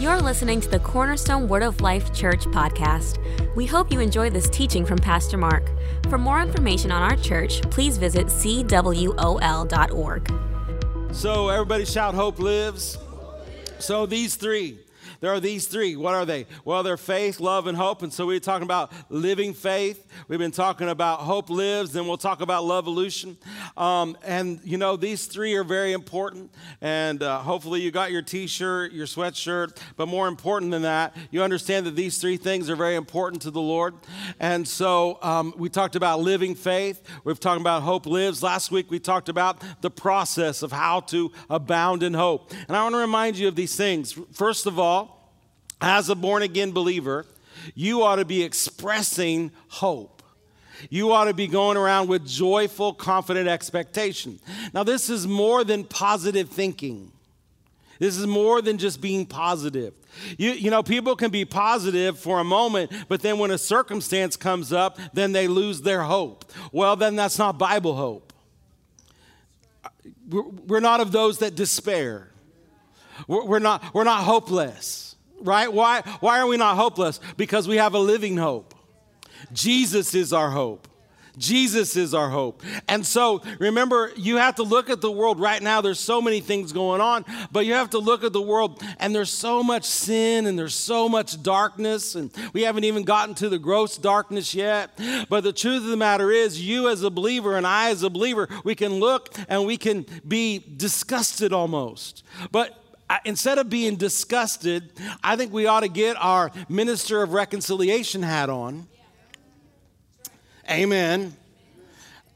You're listening to the Cornerstone Word of Life Church podcast. We hope you enjoy this teaching from Pastor Mark. For more information on our church, please visit cwol.org. So, everybody shout, Hope lives. So, these three there are these three. What are they? Well, they're faith, love, and hope. And so we're talking about living faith. We've been talking about hope lives, then we'll talk about love evolution. Um, and, you know, these three are very important. And uh, hopefully you got your t shirt, your sweatshirt. But more important than that, you understand that these three things are very important to the Lord. And so um, we talked about living faith. We've talked about hope lives. Last week we talked about the process of how to abound in hope. And I want to remind you of these things. First of all, as a born again believer, you ought to be expressing hope. You ought to be going around with joyful, confident expectation. Now, this is more than positive thinking. This is more than just being positive. You, you know, people can be positive for a moment, but then when a circumstance comes up, then they lose their hope. Well, then that's not Bible hope. We're not of those that despair. We're not, we're not hopeless right? Why, why are we not hopeless? Because we have a living hope. Jesus is our hope. Jesus is our hope. And so remember, you have to look at the world right now. There's so many things going on, but you have to look at the world, and there's so much sin and there's so much darkness, and we haven't even gotten to the gross darkness yet. But the truth of the matter is, you as a believer and I as a believer, we can look and we can be disgusted almost. But instead of being disgusted, I think we ought to get our minister of reconciliation hat on. Amen.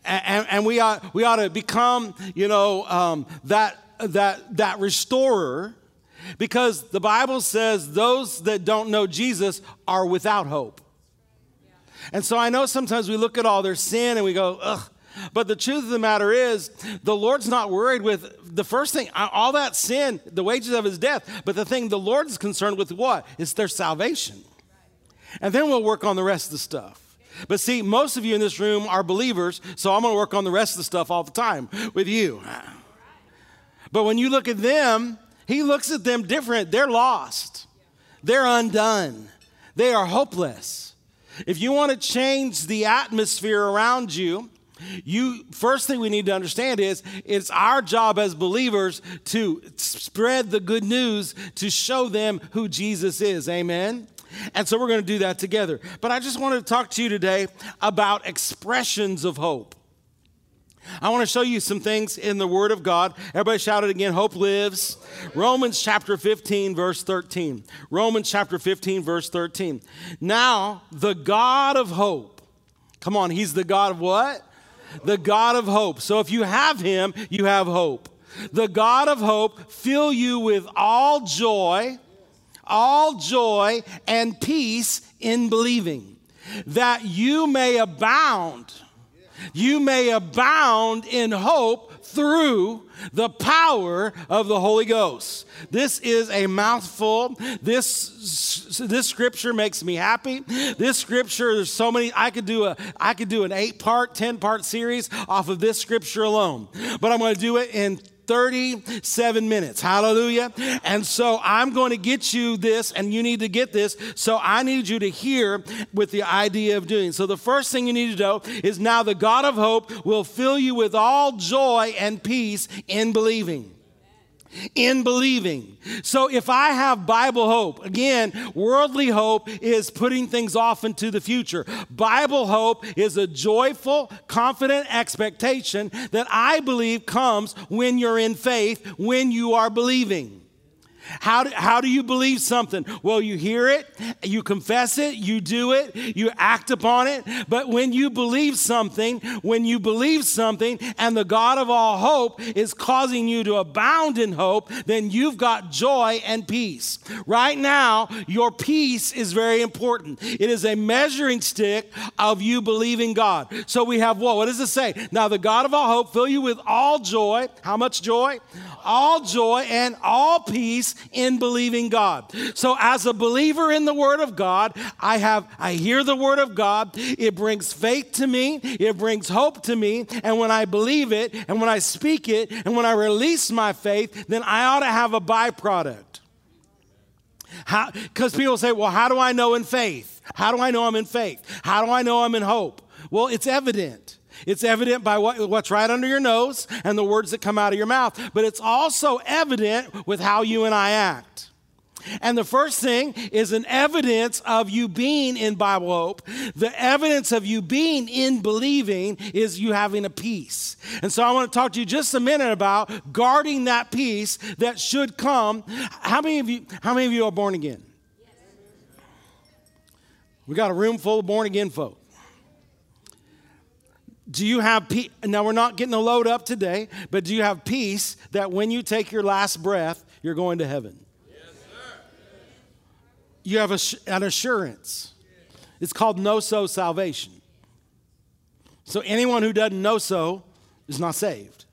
And, and we, ought, we ought to become, you know, um, that, that, that restorer because the Bible says those that don't know Jesus are without hope. And so I know sometimes we look at all their sin and we go, ugh, but the truth of the matter is, the Lord's not worried with the first thing, all that sin, the wages of his death. But the thing the Lord is concerned with what? Is their salvation. And then we'll work on the rest of the stuff. But see, most of you in this room are believers, so I'm going to work on the rest of the stuff all the time with you. But when you look at them, he looks at them different. They're lost, they're undone, they are hopeless. If you want to change the atmosphere around you, you first thing we need to understand is it's our job as believers to spread the good news to show them who Jesus is. Amen. And so we're going to do that together. But I just wanted to talk to you today about expressions of hope. I want to show you some things in the Word of God. Everybody shout it again Hope lives. Romans chapter 15, verse 13. Romans chapter 15, verse 13. Now, the God of hope, come on, He's the God of what? The God of hope. So if you have him, you have hope. The God of hope fill you with all joy, all joy and peace in believing, that you may abound. You may abound in hope through the power of the Holy Ghost. This is a mouthful. This this scripture makes me happy. This scripture there's so many I could do a I could do an 8-part, 10-part series off of this scripture alone. But I'm going to do it in 37 minutes. Hallelujah. And so I'm going to get you this, and you need to get this. So I need you to hear with the idea of doing. So the first thing you need to know is now the God of hope will fill you with all joy and peace in believing in believing. So if I have Bible hope, again, worldly hope is putting things off into the future. Bible hope is a joyful, confident expectation that I believe comes when you're in faith, when you are believing. How do, how do you believe something? Well, you hear it, you confess it, you do it, you act upon it. But when you believe something, when you believe something, and the God of all hope is causing you to abound in hope, then you've got joy and peace. Right now, your peace is very important. It is a measuring stick of you believing God. So we have what? What does it say? Now, the God of all hope fill you with all joy. How much joy? All joy and all peace in believing God. So as a believer in the word of God, I have I hear the word of God. It brings faith to me, it brings hope to me, and when I believe it and when I speak it and when I release my faith, then I ought to have a byproduct. Because people say, well, how do I know in faith? How do I know I'm in faith? How do I know I'm in hope? Well, it's evident. It's evident by what, what's right under your nose and the words that come out of your mouth, but it's also evident with how you and I act. And the first thing is an evidence of you being in Bible hope. The evidence of you being in believing is you having a peace. And so I want to talk to you just a minute about guarding that peace that should come. How many of you how many of you are born again? We got a room full of born again folk. Do you have peace? Now, we're not getting the load up today, but do you have peace that when you take your last breath, you're going to heaven? Yes, sir. you have an assurance. It's called know so salvation. So, anyone who doesn't know so is not saved.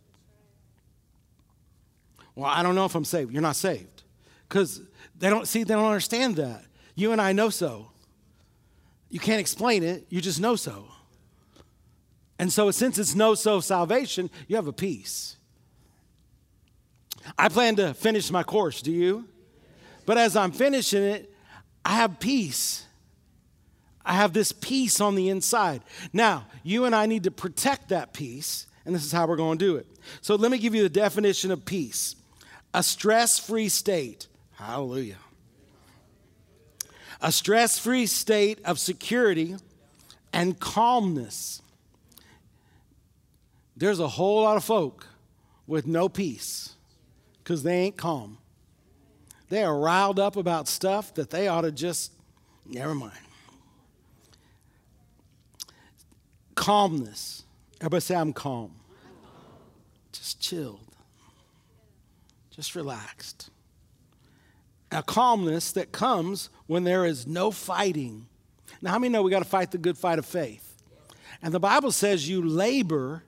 Well, I don't know if I'm saved. You're not saved. Because they don't see, they don't understand that. You and I know so. You can't explain it, you just know so. And so, since it's know so salvation, you have a peace. I plan to finish my course, do you? But as I'm finishing it, I have peace. I have this peace on the inside. Now, you and I need to protect that peace, and this is how we're going to do it. So, let me give you the definition of peace a stress free state. Hallelujah. A stress free state of security and calmness there's a whole lot of folk with no peace because they ain't calm. They are riled up about stuff that they ought to just, never mind. Calmness. Everybody say, I'm calm. Just chilled. Just relaxed. A calmness that comes when there is no fighting. Now, how many know we got to fight the good fight of faith? And the Bible says you labor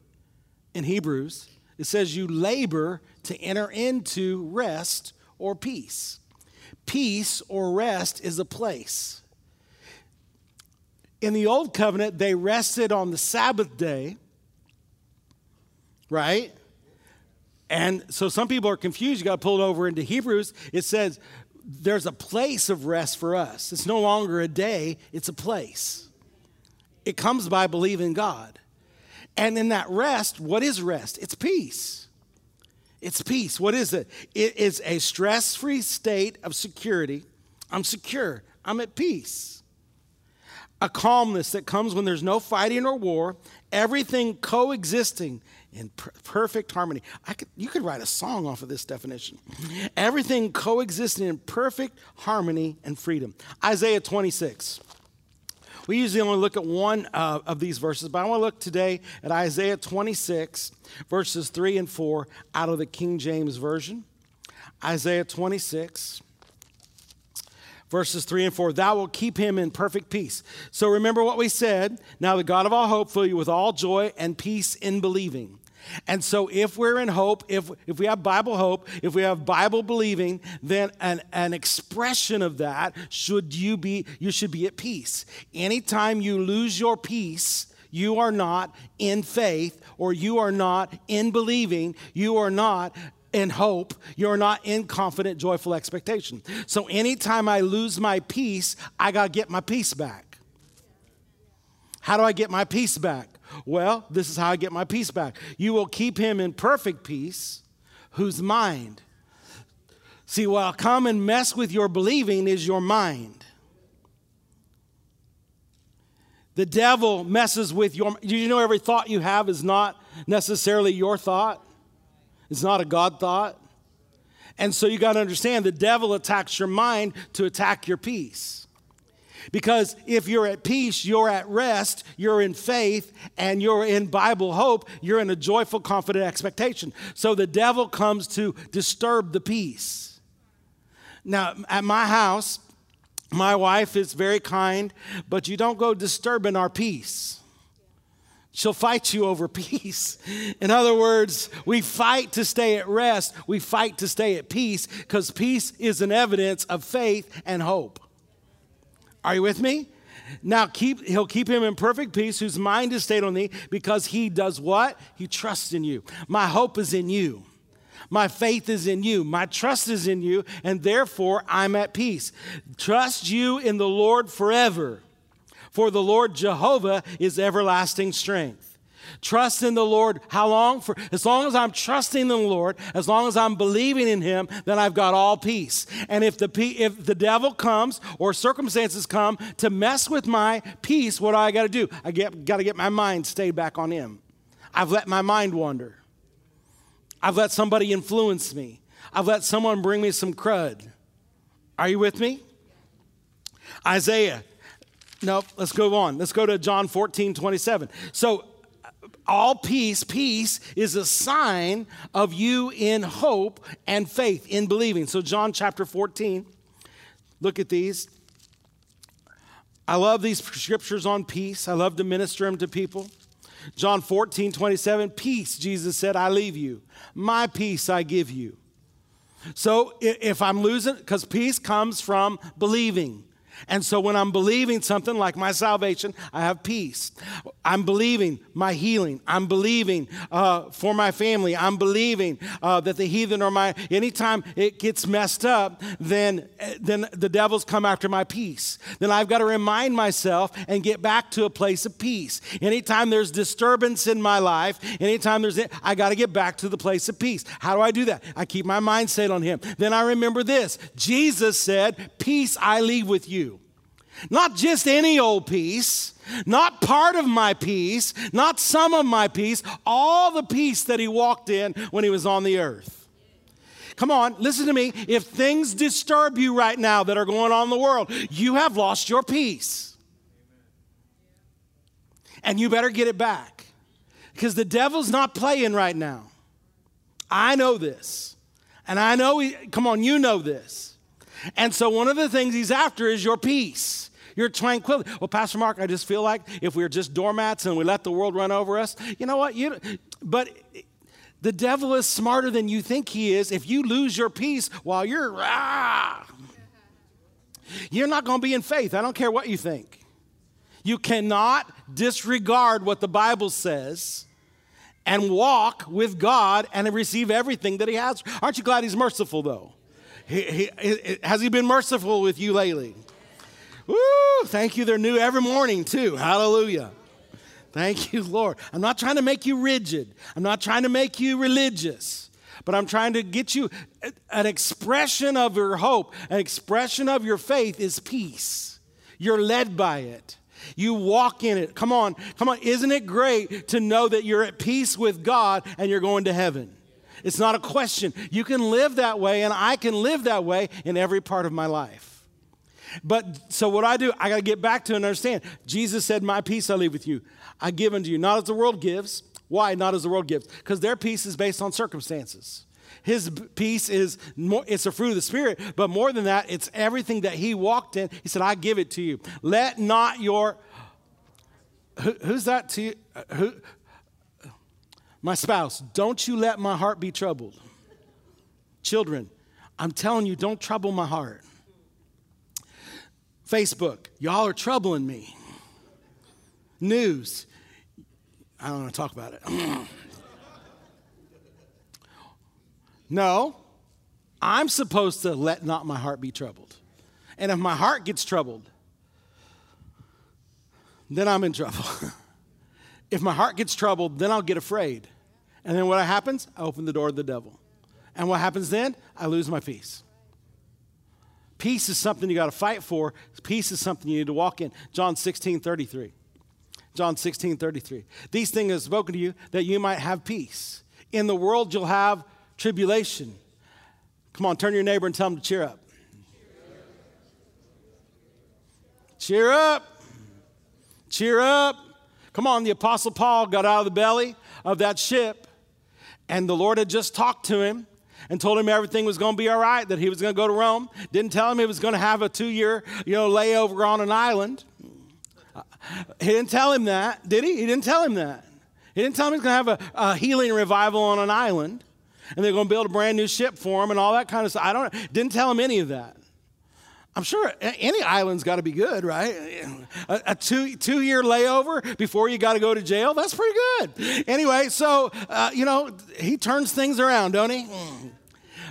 in Hebrews, it says you labor to enter into rest or peace. Peace or rest is a place. In the old covenant, they rested on the Sabbath day, right? And so some people are confused. You got pulled over into Hebrews. It says there's a place of rest for us. It's no longer a day, it's a place. It comes by believing God. And in that rest, what is rest? It's peace. It's peace. What is it? It is a stress free state of security. I'm secure, I'm at peace. A calmness that comes when there's no fighting or war, everything coexisting in per- perfect harmony. I could, you could write a song off of this definition. Everything coexisting in perfect harmony and freedom. Isaiah 26. We usually only look at one uh, of these verses, but I want to look today at Isaiah 26, verses 3 and 4 out of the King James Version. Isaiah 26, verses 3 and 4 thou wilt keep him in perfect peace. So remember what we said now the god of all hope fill you with all joy and peace in believing and so, if we're in hope, if, if we have Bible hope, if we have Bible believing, then an, an expression of that should you be, you should be at peace. Anytime you lose your peace, you are not in faith or you are not in believing, you are not in hope, you're not in confident, joyful expectation. So, anytime I lose my peace, I got to get my peace back. How do I get my peace back? Well, this is how I get my peace back. You will keep him in perfect peace, whose mind. See, what come and mess with your believing is your mind. The devil messes with your. You know every thought you have is not necessarily your thought? It's not a God thought. And so you got to understand the devil attacks your mind to attack your peace. Because if you're at peace, you're at rest, you're in faith, and you're in Bible hope, you're in a joyful, confident expectation. So the devil comes to disturb the peace. Now, at my house, my wife is very kind, but you don't go disturbing our peace. She'll fight you over peace. In other words, we fight to stay at rest, we fight to stay at peace because peace is an evidence of faith and hope. Are you with me? Now keep he'll keep him in perfect peace whose mind is stayed on thee because he does what? He trusts in you. My hope is in you. My faith is in you. My trust is in you, and therefore I'm at peace. Trust you in the Lord forever, for the Lord Jehovah is everlasting strength. Trust in the Lord. How long? For as long as I'm trusting in the Lord, as long as I'm believing in Him, then I've got all peace. And if the if the devil comes or circumstances come to mess with my peace, what do I got to do? I get got to get my mind stayed back on Him. I've let my mind wander. I've let somebody influence me. I've let someone bring me some crud. Are you with me? Isaiah. Nope, let's go on. Let's go to John 14, 27. So all peace, peace is a sign of you in hope and faith, in believing. So, John chapter 14, look at these. I love these scriptures on peace. I love to minister them to people. John 14, 27, peace, Jesus said, I leave you. My peace I give you. So if I'm losing, because peace comes from believing. And so when I'm believing something like my salvation, I have peace. I'm believing my healing. I'm believing uh, for my family. I'm believing uh, that the heathen are my. Anytime it gets messed up, then then the devils come after my peace. Then I've got to remind myself and get back to a place of peace. Anytime there's disturbance in my life, anytime there's, I got to get back to the place of peace. How do I do that? I keep my mind set on Him. Then I remember this: Jesus said, "Peace I leave with you." Not just any old peace, not part of my peace, not some of my peace, all the peace that he walked in when he was on the earth. Come on, listen to me. If things disturb you right now that are going on in the world, you have lost your peace. And you better get it back because the devil's not playing right now. I know this. And I know, he, come on, you know this. And so one of the things he's after is your peace your tranquility. Well, Pastor Mark, I just feel like if we are just doormats and we let the world run over us, you know what? You, but the devil is smarter than you think he is. If you lose your peace while you're, ah, you're not going to be in faith. I don't care what you think. You cannot disregard what the Bible says and walk with God and receive everything that He has. Aren't you glad He's merciful, though? He, he, has He been merciful with you lately? Woo! Thank you. They're new every morning, too. Hallelujah. Thank you, Lord. I'm not trying to make you rigid, I'm not trying to make you religious, but I'm trying to get you an expression of your hope, an expression of your faith is peace. You're led by it. You walk in it. Come on, come on. Isn't it great to know that you're at peace with God and you're going to heaven? It's not a question. You can live that way, and I can live that way in every part of my life. But so what I do, I got to get back to and understand. Jesus said, My peace I leave with you. I give unto you, not as the world gives. Why not as the world gives? Because their peace is based on circumstances. His peace is more, it's a fruit of the Spirit, but more than that, it's everything that He walked in. He said, I give it to you. Let not your who, who's that to you? Uh, who, my spouse, don't you let my heart be troubled. Children, I'm telling you, don't trouble my heart. Facebook, y'all are troubling me. News, I don't want to talk about it. no, I'm supposed to let not my heart be troubled. And if my heart gets troubled, then I'm in trouble. if my heart gets troubled, then I'll get afraid. And then what happens? I open the door to the devil. And what happens then? I lose my peace. Peace is something you got to fight for. Peace is something you need to walk in. John 16, 33. John 16, 33. These things are spoken to you that you might have peace. In the world, you'll have tribulation. Come on, turn your neighbor and tell him to cheer up. Cheer up. Cheer up. Come on, the Apostle Paul got out of the belly of that ship, and the Lord had just talked to him and told him everything was going to be all right, that he was going to go to Rome. Didn't tell him he was going to have a two year you know, layover on an island. He didn't tell him that, did he? He didn't tell him that. He didn't tell him he's going to have a, a healing revival on an island and they're going to build a brand new ship for him and all that kind of stuff. I don't didn't tell him any of that. I'm sure any island's got to be good, right? A, a, two two year layover before you got to go to jail. That's pretty good. Anyway, so uh, you know he turns things around, don't he?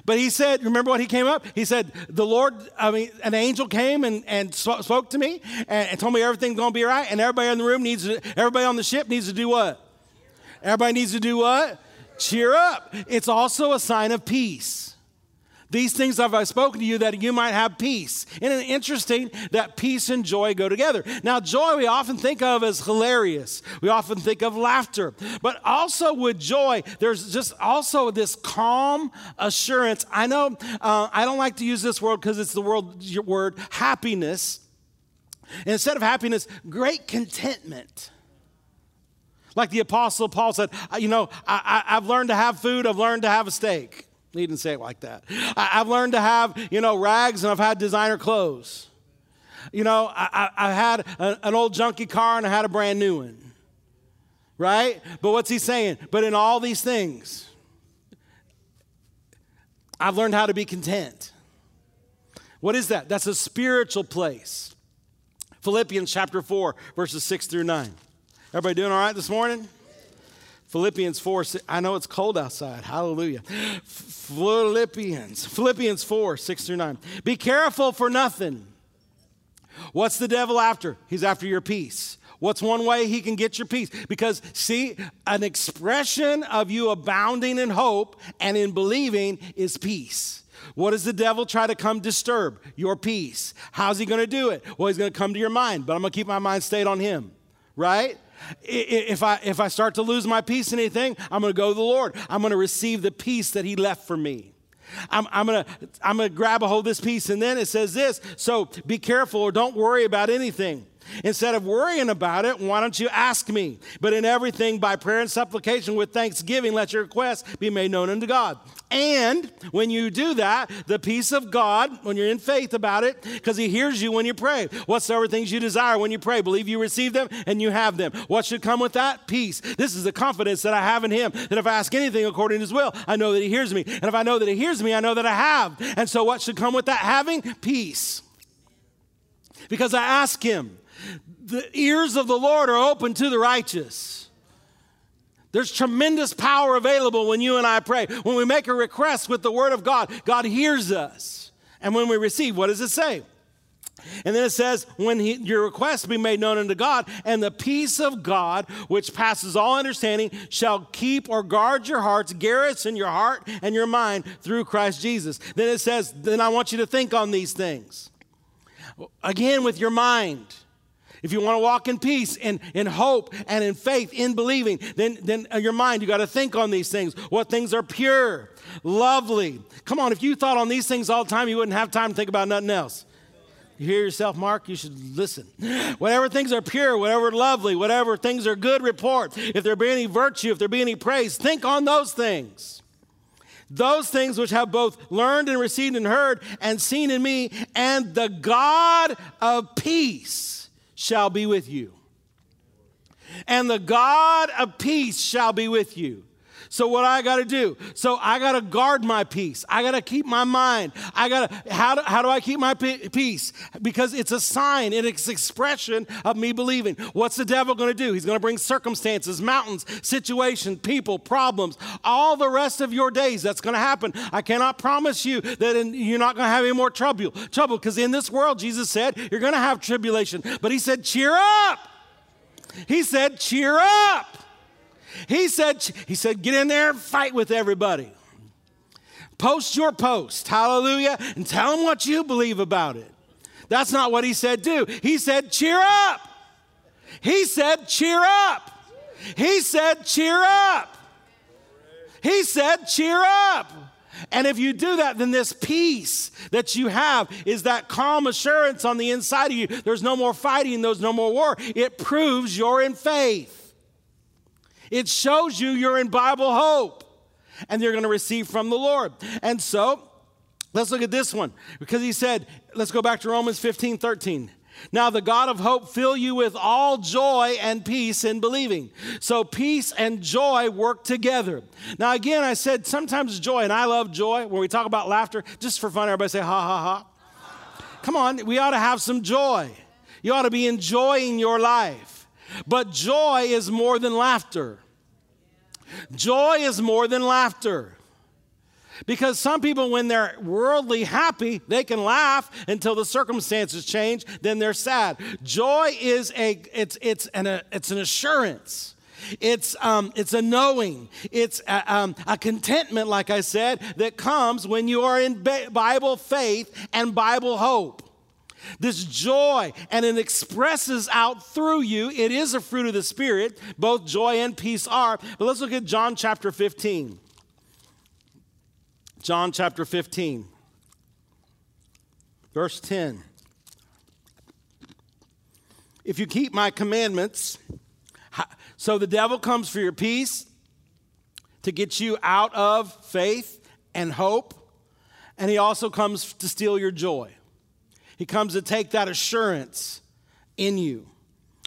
But he said, remember what he came up? He said, the Lord, I mean, an angel came and, and spoke to me and, and told me everything's going to be right. And everybody in the room needs to, everybody on the ship needs to do what? Everybody needs to do what? Cheer up. It's also a sign of peace. These things have I spoken to you that you might have peace. Isn't it interesting that peace and joy go together? Now, joy we often think of as hilarious. We often think of laughter. But also with joy, there's just also this calm assurance. I know uh, I don't like to use this word because it's the word, word happiness. And instead of happiness, great contentment. Like the Apostle Paul said, you know, I, I've learned to have food, I've learned to have a steak. He didn't say it like that. I, have learned to have, you know, rags and I've had designer clothes. You know, I, I, I had a, an old junky car and I had a brand new one. Right? But what's he saying? But in all these things, I've learned how to be content. What is that? That's a spiritual place. Philippians chapter 4, verses 6 through 9. Everybody doing all right this morning? Philippians 4, I know it's cold outside. Hallelujah. Philippians, Philippians 4, 6 through 9. Be careful for nothing. What's the devil after? He's after your peace. What's one way he can get your peace? Because, see, an expression of you abounding in hope and in believing is peace. What does the devil try to come disturb? Your peace. How's he going to do it? Well, he's going to come to your mind, but I'm going to keep my mind stayed on him, right? If I, if I start to lose my peace in anything, I'm going to go to the Lord. I'm going to receive the peace that He left for me. I'm, I'm, gonna, I'm gonna grab a hold of this peace. And then it says this so be careful or don't worry about anything. Instead of worrying about it, why don't you ask me? But in everything, by prayer and supplication with thanksgiving, let your requests be made known unto God. And when you do that, the peace of God, when you're in faith about it, because He hears you when you pray. Whatsoever things you desire when you pray, believe you receive them and you have them. What should come with that? Peace. This is the confidence that I have in Him that if I ask anything according to His will, I know that He hears me. And if I know that He hears me, I know that I have. And so, what should come with that? Having peace. Because I ask Him the ears of the Lord are open to the righteous. There's tremendous power available when you and I pray. When we make a request with the Word of God, God hears us. And when we receive, what does it say? And then it says, when he, your request be made known unto God, and the peace of God, which passes all understanding, shall keep or guard your hearts, garrison your heart and your mind through Christ Jesus. Then it says, then I want you to think on these things. Again, with your mind. If you want to walk in peace and in hope and in faith, in believing, then, then uh, your mind, you got to think on these things. What things are pure, lovely. Come on, if you thought on these things all the time, you wouldn't have time to think about nothing else. You hear yourself, Mark? You should listen. Whatever things are pure, whatever lovely, whatever things are good report, if there be any virtue, if there be any praise, think on those things. Those things which have both learned and received and heard and seen in me, and the God of peace shall be with you. And the God of peace shall be with you. So what I got to do? So I got to guard my peace. I got to keep my mind. I got to how do, how do I keep my peace? Because it's a sign, it's expression of me believing. What's the devil going to do? He's going to bring circumstances, mountains, situation, people, problems, all the rest of your days. That's going to happen. I cannot promise you that in, you're not going to have any more trouble. Trouble because in this world, Jesus said you're going to have tribulation, but He said, cheer up. He said, cheer up. He said, he said, get in there and fight with everybody. Post your post, hallelujah, and tell them what you believe about it. That's not what he said, do. He said, cheer up. He said, cheer up. He said, cheer up. He said, cheer up. And if you do that, then this peace that you have is that calm assurance on the inside of you. There's no more fighting, there's no more war. It proves you're in faith. It shows you you're in Bible hope and you're going to receive from the Lord. And so, let's look at this one because he said, let's go back to Romans 15 13. Now, the God of hope fill you with all joy and peace in believing. So, peace and joy work together. Now, again, I said sometimes joy, and I love joy. When we talk about laughter, just for fun, everybody say ha ha ha. come on, we ought to have some joy. You ought to be enjoying your life. But joy is more than laughter. Joy is more than laughter. Because some people, when they're worldly happy, they can laugh until the circumstances change, then they're sad. Joy is a, it's, it's, an, a, it's an assurance. It's, um, it's a knowing. It's a, um, a, contentment, like I said, that comes when you are in Bible faith and Bible hope. This joy, and it expresses out through you. It is a fruit of the Spirit. Both joy and peace are. But let's look at John chapter 15. John chapter 15, verse 10. If you keep my commandments, so the devil comes for your peace to get you out of faith and hope, and he also comes to steal your joy. He comes to take that assurance in you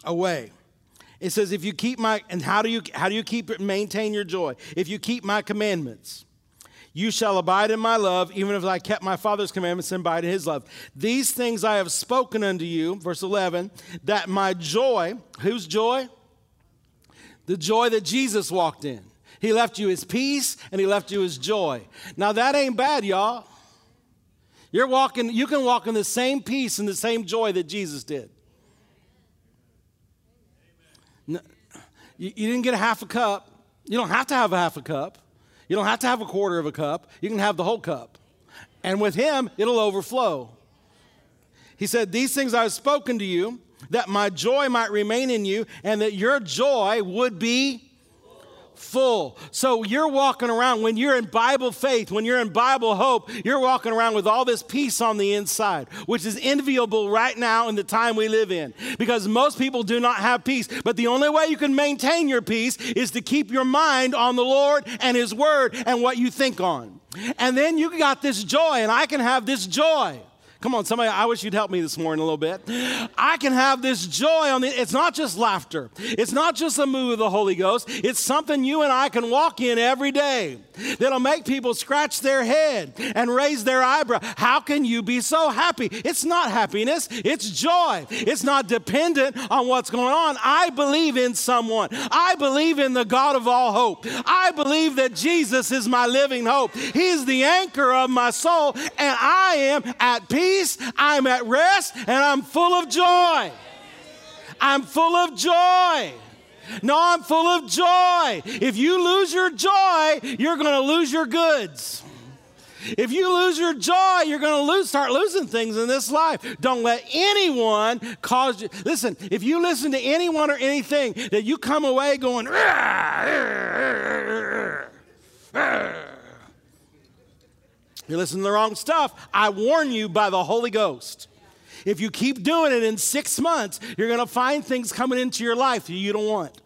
away. It says, if you keep my, and how do you, how do you keep it maintain your joy? If you keep my commandments. You shall abide in my love, even if I kept my Father's commandments and abide in his love. These things I have spoken unto you, verse 11, that my joy, whose joy? The joy that Jesus walked in. He left you his peace and he left you his joy. Now that ain't bad, y'all. You're walking, you can walk in the same peace and the same joy that Jesus did. No, you, you didn't get a half a cup. You don't have to have a half a cup. You don't have to have a quarter of a cup, you can have the whole cup. And with him, it'll overflow. He said, These things I have spoken to you, that my joy might remain in you, and that your joy would be full. So you're walking around, when you're in Bible faith, when you're in Bible hope, you're walking around with all this peace on the inside, which is enviable right now in the time we live in. Because most people do not have peace. But the only way you can maintain your peace is to keep your mind on the Lord and His Word and what you think on. And then you got this joy, and I can have this joy. Come on, somebody, I wish you'd help me this morning a little bit. I can have this joy on the, it's not just laughter. It's not just a move of the Holy Ghost. It's something you and I can walk in every day that'll make people scratch their head and raise their eyebrow. How can you be so happy? It's not happiness, it's joy. It's not dependent on what's going on. I believe in someone. I believe in the God of all hope. I believe that Jesus is my living hope. He's the anchor of my soul, and I am at peace peace, I'm at rest, and I'm full of joy. I'm full of joy. No, I'm full of joy. If you lose your joy, you're going to lose your goods. If you lose your joy, you're going to lose, start losing things in this life. Don't let anyone cause you. Listen, if you listen to anyone or anything that you come away going, you're listening to the wrong stuff. I warn you by the Holy Ghost. If you keep doing it in six months, you're going to find things coming into your life you don't want.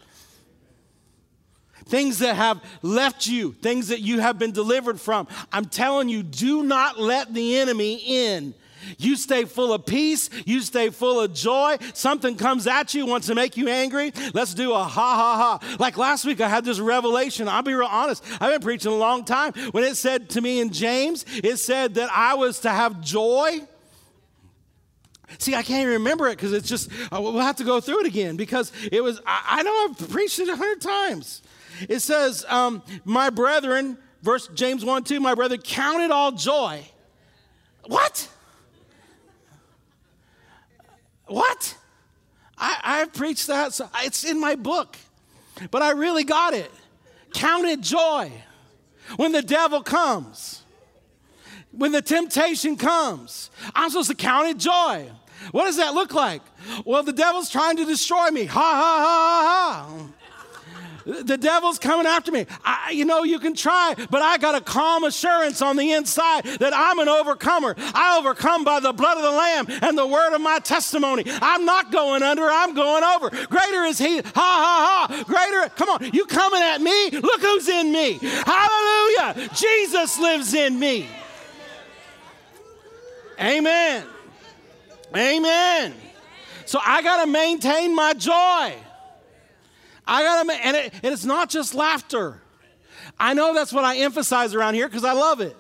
Things that have left you, things that you have been delivered from. I'm telling you, do not let the enemy in. You stay full of peace. You stay full of joy. Something comes at you, wants to make you angry. Let's do a ha ha ha. Like last week, I had this revelation. I'll be real honest. I've been preaching a long time. When it said to me in James, it said that I was to have joy. See, I can't even remember it because it's just, uh, we'll have to go through it again because it was, I, I know I've preached it a hundred times. It says, um, My brethren, verse James 1 2, my brother, count it all joy. What? What? I, I've preached that. So it's in my book. But I really got it. Count it joy when the devil comes, when the temptation comes. I'm supposed to count it joy. What does that look like? Well, the devil's trying to destroy me. Ha ha ha ha ha. The devil's coming after me. I, you know, you can try, but I got a calm assurance on the inside that I'm an overcomer. I overcome by the blood of the Lamb and the word of my testimony. I'm not going under, I'm going over. Greater is He. Ha ha ha. Greater. Come on, you coming at me? Look who's in me. Hallelujah. Jesus lives in me. Amen. Amen. So I got to maintain my joy. I gotta, and, it, and it's not just laughter. I know that's what I emphasize around here because I love it.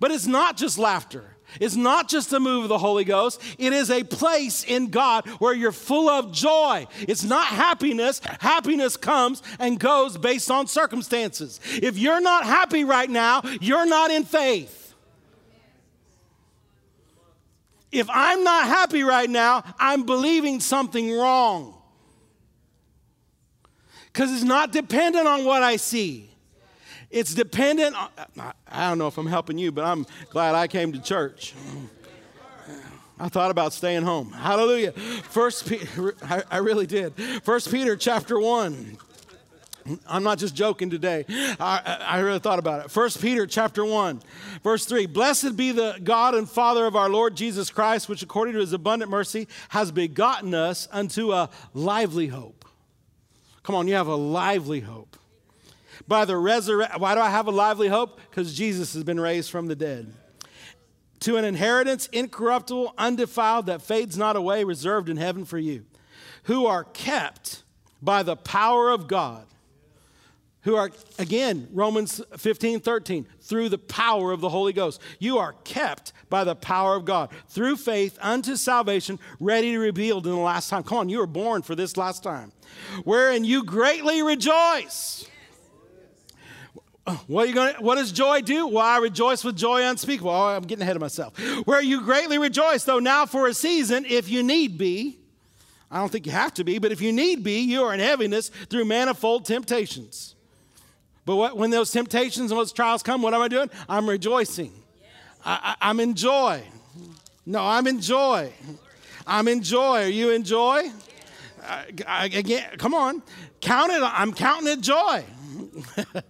But it's not just laughter. It's not just a move of the Holy Ghost, it is a place in God where you're full of joy. It's not happiness. Happiness comes and goes based on circumstances. If you're not happy right now, you're not in faith. If I'm not happy right now, I'm believing something wrong. Because it's not dependent on what I see. It's dependent on, I don't know if I'm helping you, but I'm glad I came to church. I thought about staying home. Hallelujah. First Peter, I, really did. First Peter chapter 1. I'm not just joking today. I, I really thought about it. First Peter chapter 1, verse 3. Blessed be the God and Father of our Lord Jesus Christ, which according to his abundant mercy has begotten us unto a lively hope. Come on, you have a lively hope by the resurrection. Why do I have a lively hope? Because Jesus has been raised from the dead. To an inheritance incorruptible, undefiled, that fades not away, reserved in heaven for you, who are kept by the power of God. Who are, again, Romans 15, 13, through the power of the Holy Ghost. You are kept by the power of God through faith unto salvation, ready to be revealed in the last time. Come on, you were born for this last time. Wherein you greatly rejoice what, are you gonna, what does joy do? Well, I rejoice with joy unspeakable. Oh, I'm getting ahead of myself. Where you greatly rejoice, though now for a season, if you need be, I don't think you have to be, but if you need be, you are in heaviness through manifold temptations. But what, when those temptations and those trials come, what am I doing? I'm rejoicing. I, am in joy. No, I'm in joy. I'm in joy. Are you in joy? I, I, again, come on. Count it. I'm counting it joy.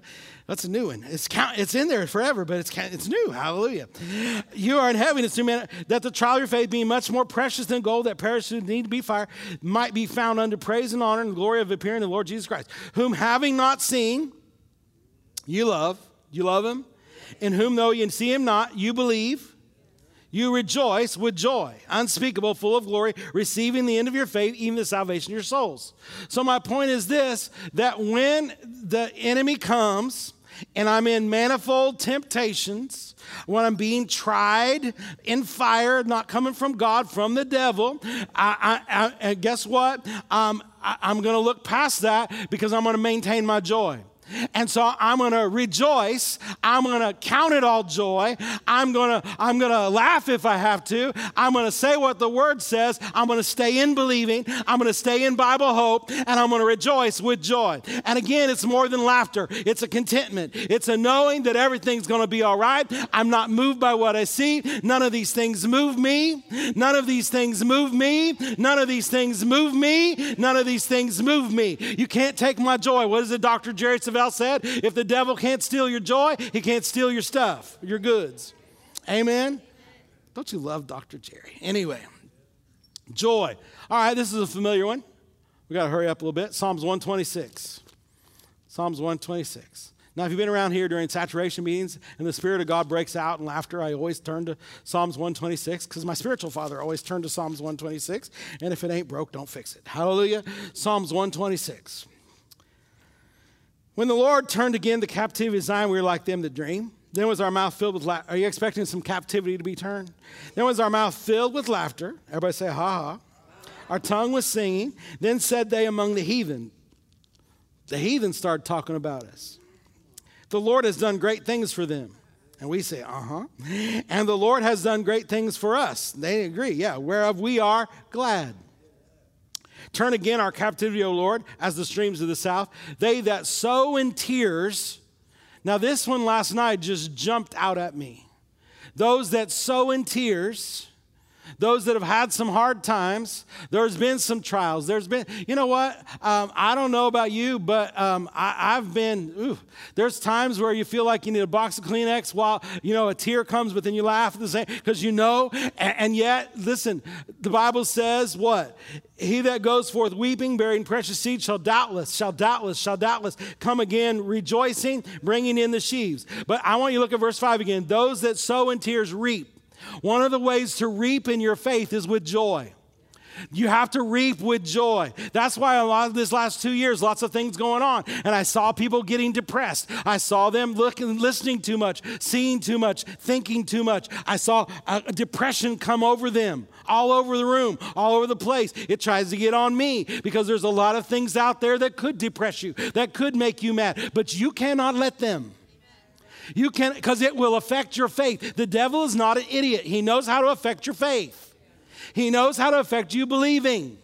That's a new one. It's, count, it's in there forever, but it's, it's new. Hallelujah. You are in heaven. It's new man, that the trial of your faith, being much more precious than gold that perishes need to be fire, might be found under praise and honor and glory of appearing the Lord Jesus Christ, whom having not seen, you love. You love him. In whom, though you see him not, you believe you rejoice with joy, unspeakable, full of glory, receiving the end of your faith, even the salvation of your souls. So, my point is this that when the enemy comes, and I'm in manifold temptations, when I'm being tried in fire, not coming from God, from the devil, I, I, I guess what? Um, I, I'm going to look past that because I'm going to maintain my joy. And so I'm going to rejoice. I'm going to count it all joy. I'm going to I'm going to laugh if I have to. I'm going to say what the word says. I'm going to stay in believing. I'm going to stay in Bible hope and I'm going to rejoice with joy. And again, it's more than laughter. It's a contentment. It's a knowing that everything's going to be all right. I'm not moved by what I see. None of these things move me. None of these things move me. None of these things move me. None of these things move me. You can't take my joy. What is it Dr. Jerry Savelle said, if the devil can't steal your joy, he can't steal your stuff, your goods. Amen? Don't you love Dr. Jerry? Anyway, joy. All right, this is a familiar one. We got to hurry up a little bit. Psalms 126. Psalms 126. Now, if you've been around here during saturation meetings and the Spirit of God breaks out in laughter, I always turn to Psalms 126 because my spiritual father always turned to Psalms 126. And if it ain't broke, don't fix it. Hallelujah. Psalms 126. When the Lord turned again the captivity of Zion, we were like them that dream. Then was our mouth filled with laughter. Are you expecting some captivity to be turned? Then was our mouth filled with laughter. Everybody say, ha ha. Our tongue was singing. Then said they among the heathen. The heathen started talking about us. The Lord has done great things for them. And we say, uh huh. And the Lord has done great things for us. They agree, yeah, whereof we are glad. Turn again our captivity, O Lord, as the streams of the south. They that sow in tears. Now, this one last night just jumped out at me. Those that sow in tears those that have had some hard times. There's been some trials. There's been, you know what? Um, I don't know about you, but um, I, have been, ooh, there's times where you feel like you need a box of Kleenex while, you know, a tear comes, but then you laugh at the same, because you know, and, and yet, listen, the Bible says what? He that goes forth weeping, bearing precious seed, shall doubtless, shall doubtless, shall doubtless come again rejoicing, bringing in the sheaves. But I want you to look at verse 5 again. Those that sow in tears reap. One of the ways to reap in your faith is with joy. You have to reap with joy. That's why a lot of this last two years, lots of things going on. And I saw people getting depressed. I saw them looking, listening too much, seeing too much, thinking too much. I saw a, depression come over them all over the room, all over the place. It tries to get on me because there's a lot of things out there that could depress you, that could make you mad, but you cannot let them. You can because it will affect your faith. The devil is not an idiot. He knows how to affect your faith. He knows how to affect you believing.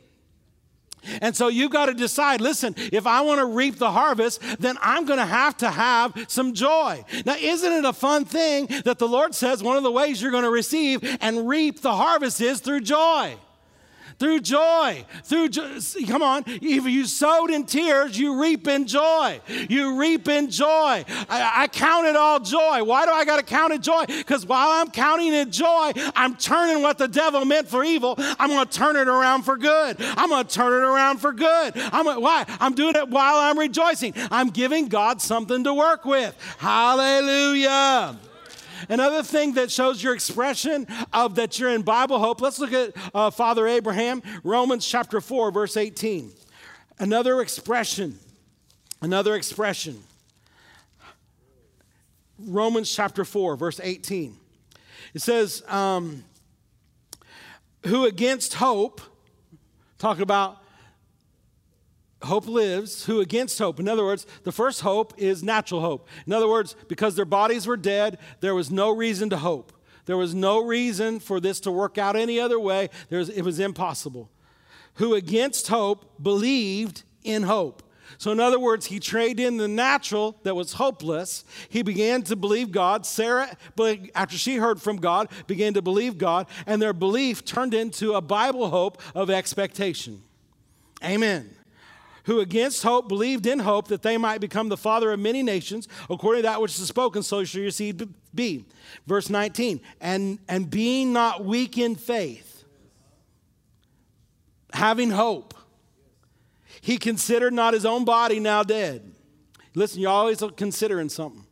And so you've got to decide listen, if I want to reap the harvest, then I'm going to have to have some joy. Now, isn't it a fun thing that the Lord says one of the ways you're going to receive and reap the harvest is through joy? Through joy. Through jo- come on, if you sowed in tears, you reap in joy. You reap in joy. I, I count it all joy. Why do I got to count it joy? Because while I'm counting it joy, I'm turning what the devil meant for evil. I'm going to turn it around for good. I'm going to turn it around for good. I'm gonna, why? I'm doing it while I'm rejoicing. I'm giving God something to work with. Hallelujah. Another thing that shows your expression of that you're in Bible hope, let's look at uh, Father Abraham, Romans chapter 4, verse 18. Another expression, another expression. Romans chapter 4, verse 18. It says, um, Who against hope, talking about hope lives. Who against hope? In other words the first hope is natural hope. In other words because their bodies were dead there was no reason to hope. There was no reason for this to work out any other way. Was, it was impossible. Who against hope believed in hope. So in other words he traded in the natural that was hopeless. He began to believe god. Sarah after she heard from god began to believe god and their belief turned into a bible hope of expectation. Amen who against hope believed in hope that they might become the father of many nations, according to that which is spoken, so shall your seed be. Verse 19, and, and being not weak in faith, having hope, he considered not his own body now dead. Listen, you're always considering something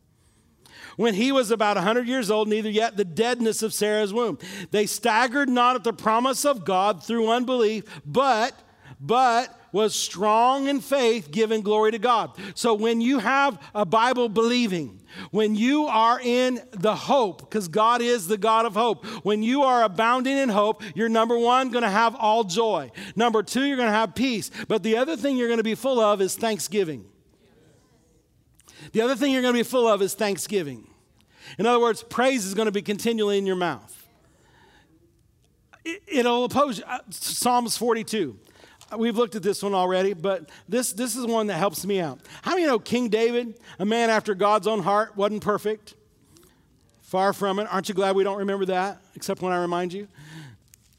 when he was about 100 years old, neither yet the deadness of Sarah's womb. They staggered not at the promise of God through unbelief, but, but was strong in faith, giving glory to God. So when you have a Bible believing, when you are in the hope, because God is the God of hope, when you are abounding in hope, you're number one, going to have all joy. Number two, you're going to have peace. But the other thing you're going to be full of is thanksgiving. The other thing you're going to be full of is thanksgiving. In other words, praise is going to be continually in your mouth. It'll oppose uh, Psalms 42. We've looked at this one already, but this, this is one that helps me out. How many know King David, a man after God's own heart, wasn't perfect? Far from it. Aren't you glad we don't remember that, except when I remind you?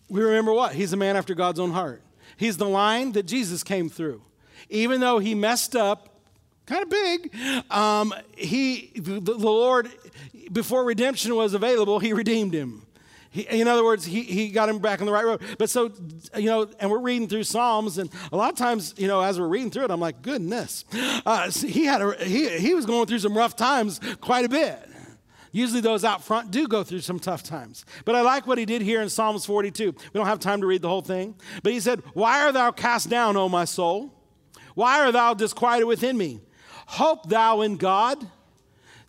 We remember what? He's a man after God's own heart. He's the line that Jesus came through. Even though he messed up kind of big, um, he, the, the Lord, before redemption was available, he redeemed him. He, in other words, he, he got him back on the right road. But so, you know, and we're reading through Psalms, and a lot of times, you know, as we're reading through it, I'm like, goodness. Uh, he, had a, he, he was going through some rough times quite a bit. Usually, those out front do go through some tough times. But I like what he did here in Psalms 42. We don't have time to read the whole thing. But he said, Why art thou cast down, O my soul? Why art thou disquieted within me? Hope thou in God.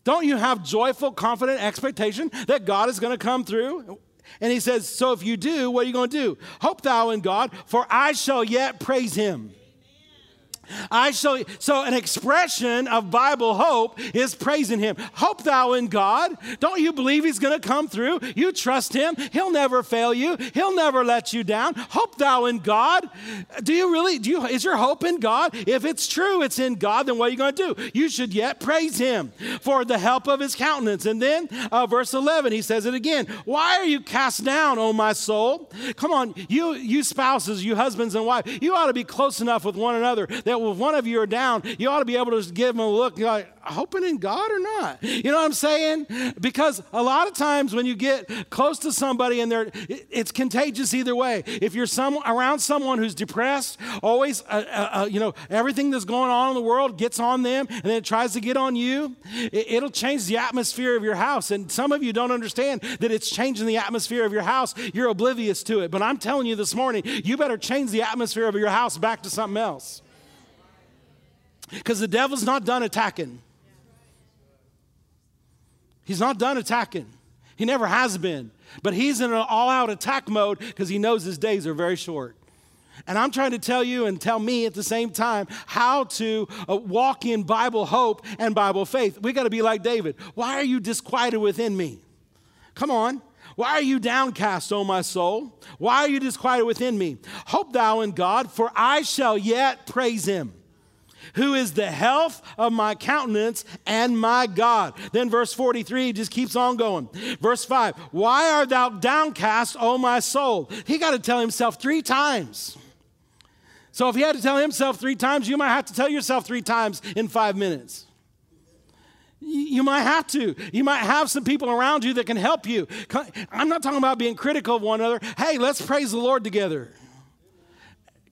Don't you have joyful, confident expectation that God is going to come through? And he says, So if you do, what are you going to do? Hope thou in God, for I shall yet praise him. I shall, so an expression of Bible hope is praising Him. Hope thou in God. Don't you believe He's going to come through? You trust Him. He'll never fail you. He'll never let you down. Hope thou in God. Do you really, do you, is your hope in God? If it's true, it's in God, then what are you going to do? You should yet praise Him for the help of His countenance. And then uh, verse 11, He says it again. Why are you cast down, O my soul? Come on, you, you spouses, you husbands and wives, you ought to be close enough with one another that if one of you are down, you ought to be able to give them a look. You're like, hoping in God or not? You know what I'm saying? Because a lot of times when you get close to somebody and they're, it's contagious either way. If you're some, around someone who's depressed, always, uh, uh, uh, you know, everything that's going on in the world gets on them and then it tries to get on you, it, will change the atmosphere of your house. And some of you don't understand that it's changing the atmosphere of your house. You're oblivious to it. But I'm telling you this morning, you better change the atmosphere of your house back to something else. Because the devil's not done attacking. He's not done attacking. He never has been. But he's in an all out attack mode because he knows his days are very short. And I'm trying to tell you and tell me at the same time how to uh, walk in Bible hope and Bible faith. We got to be like David. Why are you disquieted within me? Come on. Why are you downcast, O my soul? Why are you disquieted within me? Hope thou in God, for I shall yet praise him who is the health of my countenance and my God. Then verse 43 just keeps on going. Verse 5 Why art thou downcast, O my soul? He got to tell himself three times. So if he had to tell himself three times, you might have to tell yourself three times in five minutes. You might have to. You might have some people around you that can help you. I'm not talking about being critical of one another. Hey, let's praise the Lord together.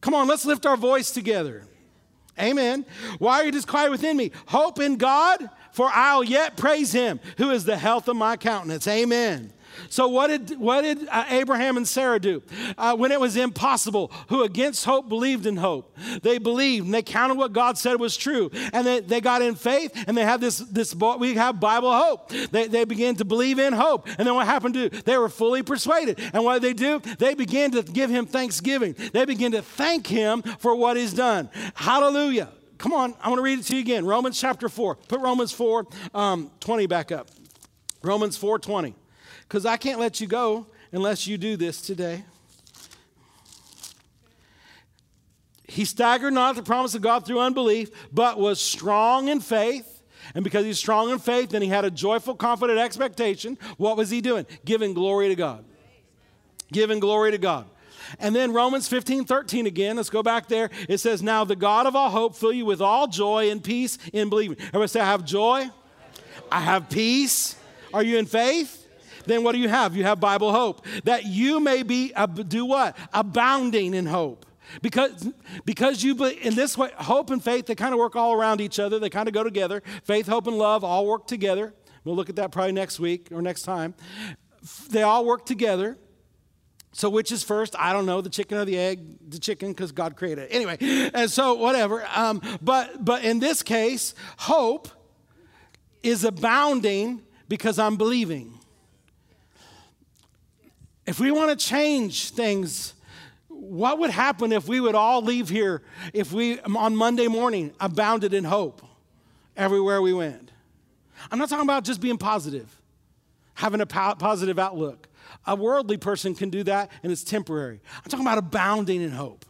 Come on, let's lift our voice together. Amen. Why are you disquieted within me? Hope in God, for I'll yet praise him, who is the health of my countenance. Amen. So, what did, what did uh, Abraham and Sarah do? Uh, when it was impossible, who against hope believed in hope. They believed and they counted what God said was true. And they, they got in faith and they had this, this we have Bible hope. They, they began to believe in hope. And then what happened to They were fully persuaded. And what did they do? They began to give him thanksgiving. They began to thank him for what he's done. Hallelujah. Come on, I want to read it to you again. Romans chapter 4. Put Romans 4 um, 20 back up. Romans 4 20 because I can't let you go unless you do this today. He staggered not at the promise of God through unbelief, but was strong in faith. And because he's strong in faith and he had a joyful, confident expectation, what was he doing? Giving glory to God. Giving glory to God. And then Romans 15, 13 again, let's go back there. It says, Now the God of all hope fill you with all joy and peace in believing. Everybody say, I have joy. I have peace. Are you in faith? Then what do you have? You have Bible hope. That you may be, do what? Abounding in hope. Because, because you, in this way, hope and faith, they kind of work all around each other. They kind of go together. Faith, hope, and love all work together. We'll look at that probably next week or next time. They all work together. So, which is first? I don't know, the chicken or the egg? The chicken, because God created it. Anyway, and so whatever. Um, but, but in this case, hope is abounding because I'm believing. If we want to change things, what would happen if we would all leave here if we on Monday morning abounded in hope everywhere we went? I'm not talking about just being positive, having a positive outlook. A worldly person can do that and it's temporary. I'm talking about abounding in hope.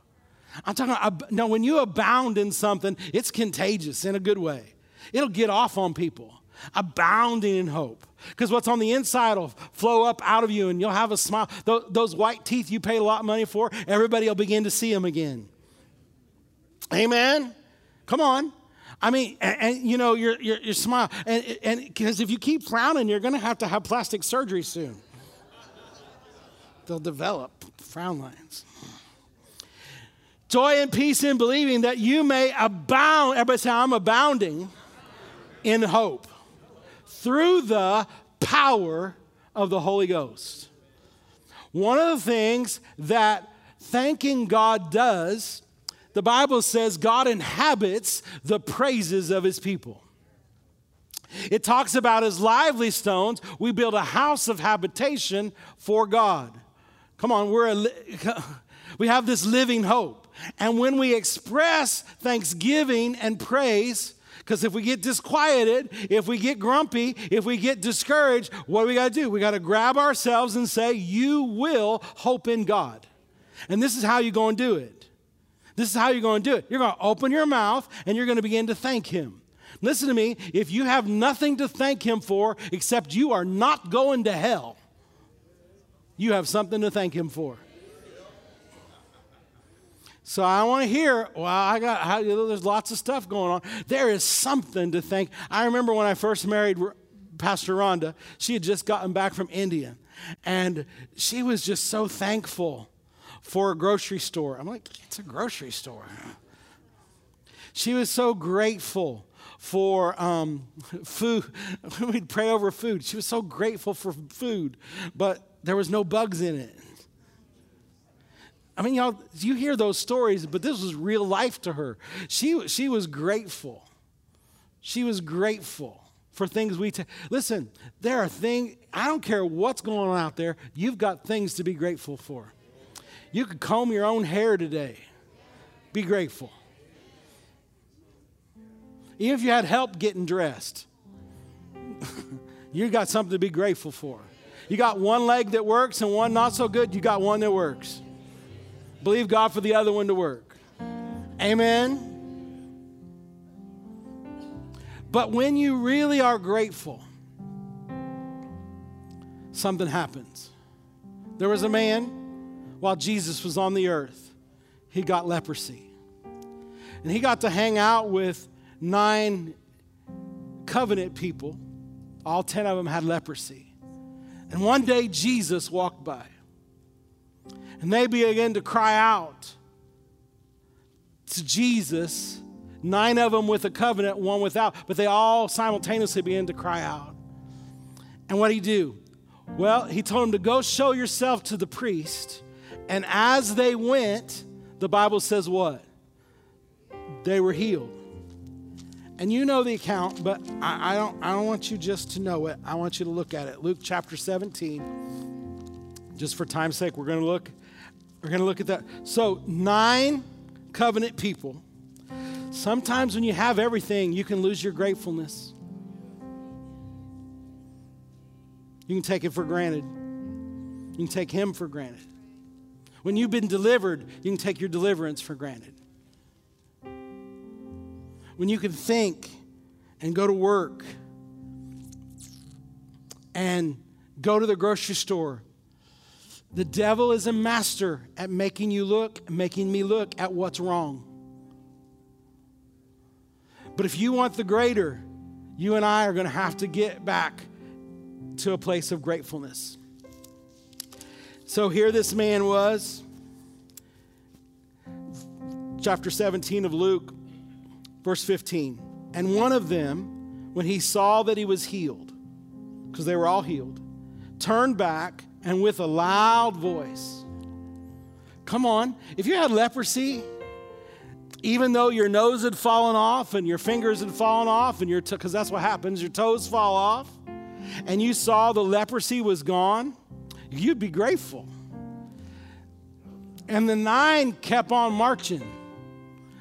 I'm talking about, no, when you abound in something, it's contagious in a good way. It'll get off on people. Abounding in hope. Because what's on the inside will flow up out of you and you'll have a smile. Those white teeth you paid a lot of money for, everybody will begin to see them again. Amen? Come on. I mean, and, and you know, your, your, your smile. And because if you keep frowning, you're going to have to have plastic surgery soon. They'll develop frown lines. Joy and peace in believing that you may abound. Everybody say, I'm abounding in hope through the power of the Holy Ghost. One of the things that thanking God does, the Bible says God inhabits the praises of his people. It talks about as lively stones, we build a house of habitation for God. Come on, we're a, we have this living hope. And when we express thanksgiving and praise, because if we get disquieted, if we get grumpy, if we get discouraged, what do we got to do? We got to grab ourselves and say, You will hope in God. And this is how you're going to do it. This is how you're going to do it. You're going to open your mouth and you're going to begin to thank Him. Listen to me, if you have nothing to thank Him for except you are not going to hell, you have something to thank Him for. So I want to hear, well, I got, you know, there's lots of stuff going on. There is something to think. I remember when I first married Pastor Rhonda, she had just gotten back from India, and she was just so thankful for a grocery store. I'm like, it's a grocery store. She was so grateful for um, food. We'd pray over food. She was so grateful for food, but there was no bugs in it. I mean, y'all, you hear those stories, but this was real life to her. She, she was grateful. She was grateful for things we take. Listen, there are things, I don't care what's going on out there, you've got things to be grateful for. You could comb your own hair today. Be grateful. Even if you had help getting dressed, you got something to be grateful for. You got one leg that works and one not so good, you got one that works. Believe God for the other one to work. Amen. But when you really are grateful, something happens. There was a man while Jesus was on the earth, he got leprosy. And he got to hang out with nine covenant people. All 10 of them had leprosy. And one day Jesus walked by. And they began to cry out to Jesus, nine of them with a covenant, one without, but they all simultaneously began to cry out. And what did he do? Well, he told them to go show yourself to the priest. And as they went, the Bible says what? They were healed. And you know the account, but I, I, don't, I don't want you just to know it. I want you to look at it. Luke chapter 17. Just for time's sake, we're going to look. We're going to look at that. So, nine covenant people. Sometimes when you have everything, you can lose your gratefulness. You can take it for granted. You can take Him for granted. When you've been delivered, you can take your deliverance for granted. When you can think and go to work and go to the grocery store, the devil is a master at making you look, making me look at what's wrong. But if you want the greater, you and I are going to have to get back to a place of gratefulness. So here this man was, chapter 17 of Luke, verse 15. And one of them, when he saw that he was healed, because they were all healed, turned back and with a loud voice, come on, if you had leprosy, even though your nose had fallen off and your fingers had fallen off, and your because that's what happens, your toes fall off, and you saw the leprosy was gone, you'd be grateful. And the nine kept on marching.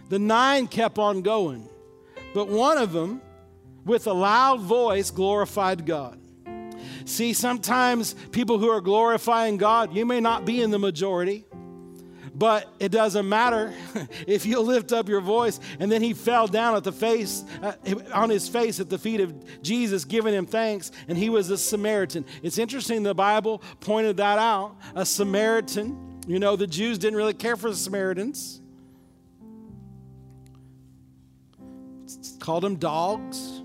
The nine kept on going. But one of them, with a loud voice, glorified God. See, sometimes people who are glorifying God, you may not be in the majority, but it doesn't matter if you lift up your voice. And then he fell down at the face, uh, on his face at the feet of Jesus, giving him thanks. And he was a Samaritan. It's interesting, the Bible pointed that out. A Samaritan, you know, the Jews didn't really care for the Samaritans, called them dogs.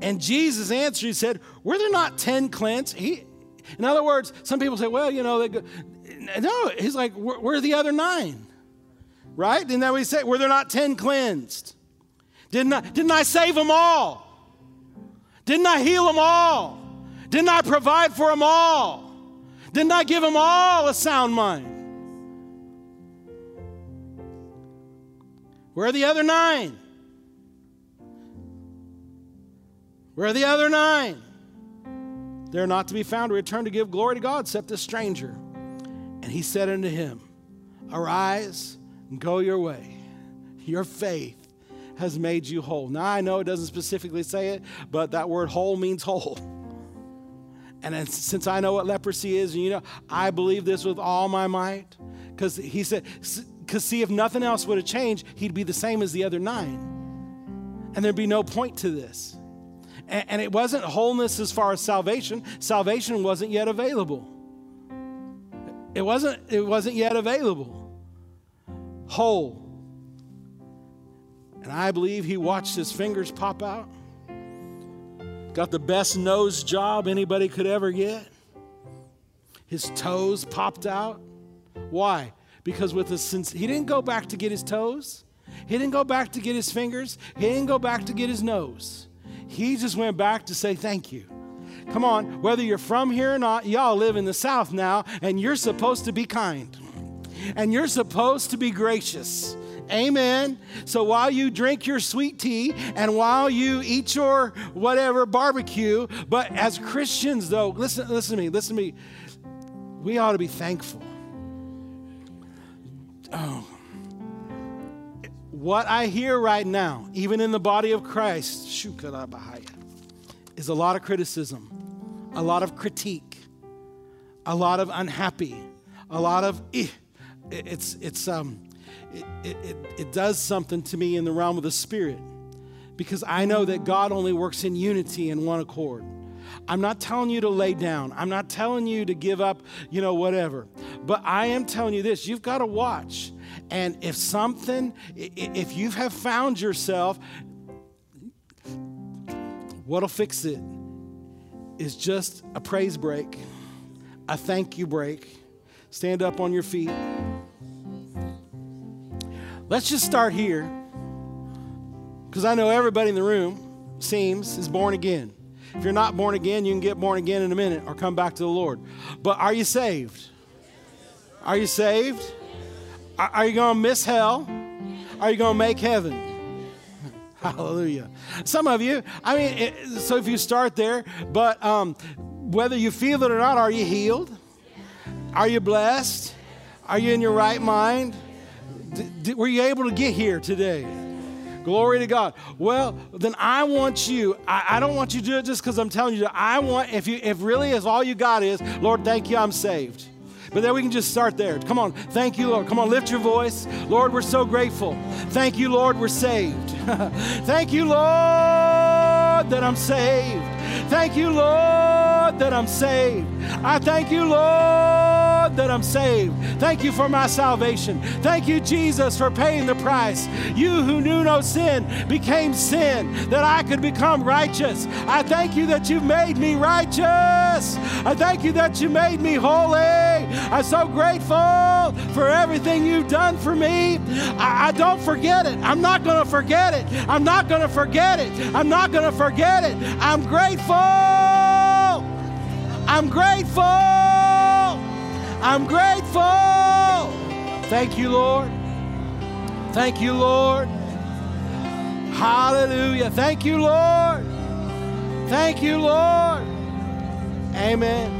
And Jesus answered, He said, Were there not 10 cleansed? He, in other words, some people say, Well, you know, they go, no, he's like, where are the other nine? Right? Didn't that what he said? Were there not 10 cleansed? Didn't I, didn't I save them all? Didn't I heal them all? Didn't I provide for them all? Didn't I give them all a sound mind? Where are the other nine? Where are the other nine? They're not to be found. Return to give glory to God, except this stranger. And he said unto him, Arise and go your way. Your faith has made you whole. Now, I know it doesn't specifically say it, but that word whole means whole. And since I know what leprosy is, and you know, I believe this with all my might. Because he said, because see, if nothing else would have changed, he'd be the same as the other nine. And there'd be no point to this. And, it wasn't wholeness as far as salvation, salvation wasn't yet available. It wasn't, it wasn't yet available. whole. And I believe he watched his fingers pop out. Got the best nose job anybody could ever get. His toes popped out. Why? Because with his since he didn't go back to get his toes. He didn't go back to get his fingers. He didn't go back to get his nose. He just went back to say thank you. Come on, whether you're from here or not, y'all live in the South now, and you're supposed to be kind. And you're supposed to be gracious. Amen. So while you drink your sweet tea and while you eat your whatever barbecue, but as Christians, though, listen, listen to me, listen to me. We ought to be thankful. Oh. What I hear right now, even in the body of Christ, is a lot of criticism, a lot of critique, a lot of unhappy, a lot of eh. it's it's um it, it, it does something to me in the realm of the spirit because I know that God only works in unity and one accord. I'm not telling you to lay down. I'm not telling you to give up, you know, whatever. But I am telling you this you've got to watch. And if something, if you have found yourself, what'll fix it is just a praise break, a thank you break. Stand up on your feet. Let's just start here because I know everybody in the room seems is born again. If you're not born again, you can get born again in a minute or come back to the Lord. But are you saved? Are you saved? Are you going to miss hell? Are you going to make heaven? Hallelujah. Some of you, I mean, it, so if you start there, but um, whether you feel it or not, are you healed? Are you blessed? Are you in your right mind? D- were you able to get here today? Glory to God. Well, then I want you, I, I don't want you to do it just because I'm telling you. I want, if you if really is all you got is, Lord, thank you, I'm saved. But then we can just start there. Come on. Thank you, Lord. Come on, lift your voice. Lord, we're so grateful. Thank you, Lord, we're saved. thank you, Lord, that I'm saved. Thank you, Lord, that I'm saved. I thank you, Lord, that I'm saved. Thank you for my salvation. Thank you, Jesus, for paying the price. You who knew no sin became sin that I could become righteous. I thank you that you made me righteous. I thank you that you made me holy. I'm so grateful for everything you've done for me. I, I don't forget it. I'm not going to forget it. I'm not going to forget it. I'm not going to forget it. I'm grateful. I'm grateful. I'm grateful. Thank you, Lord. Thank you, Lord. Hallelujah. Thank you, Lord. Thank you, Lord. Amen.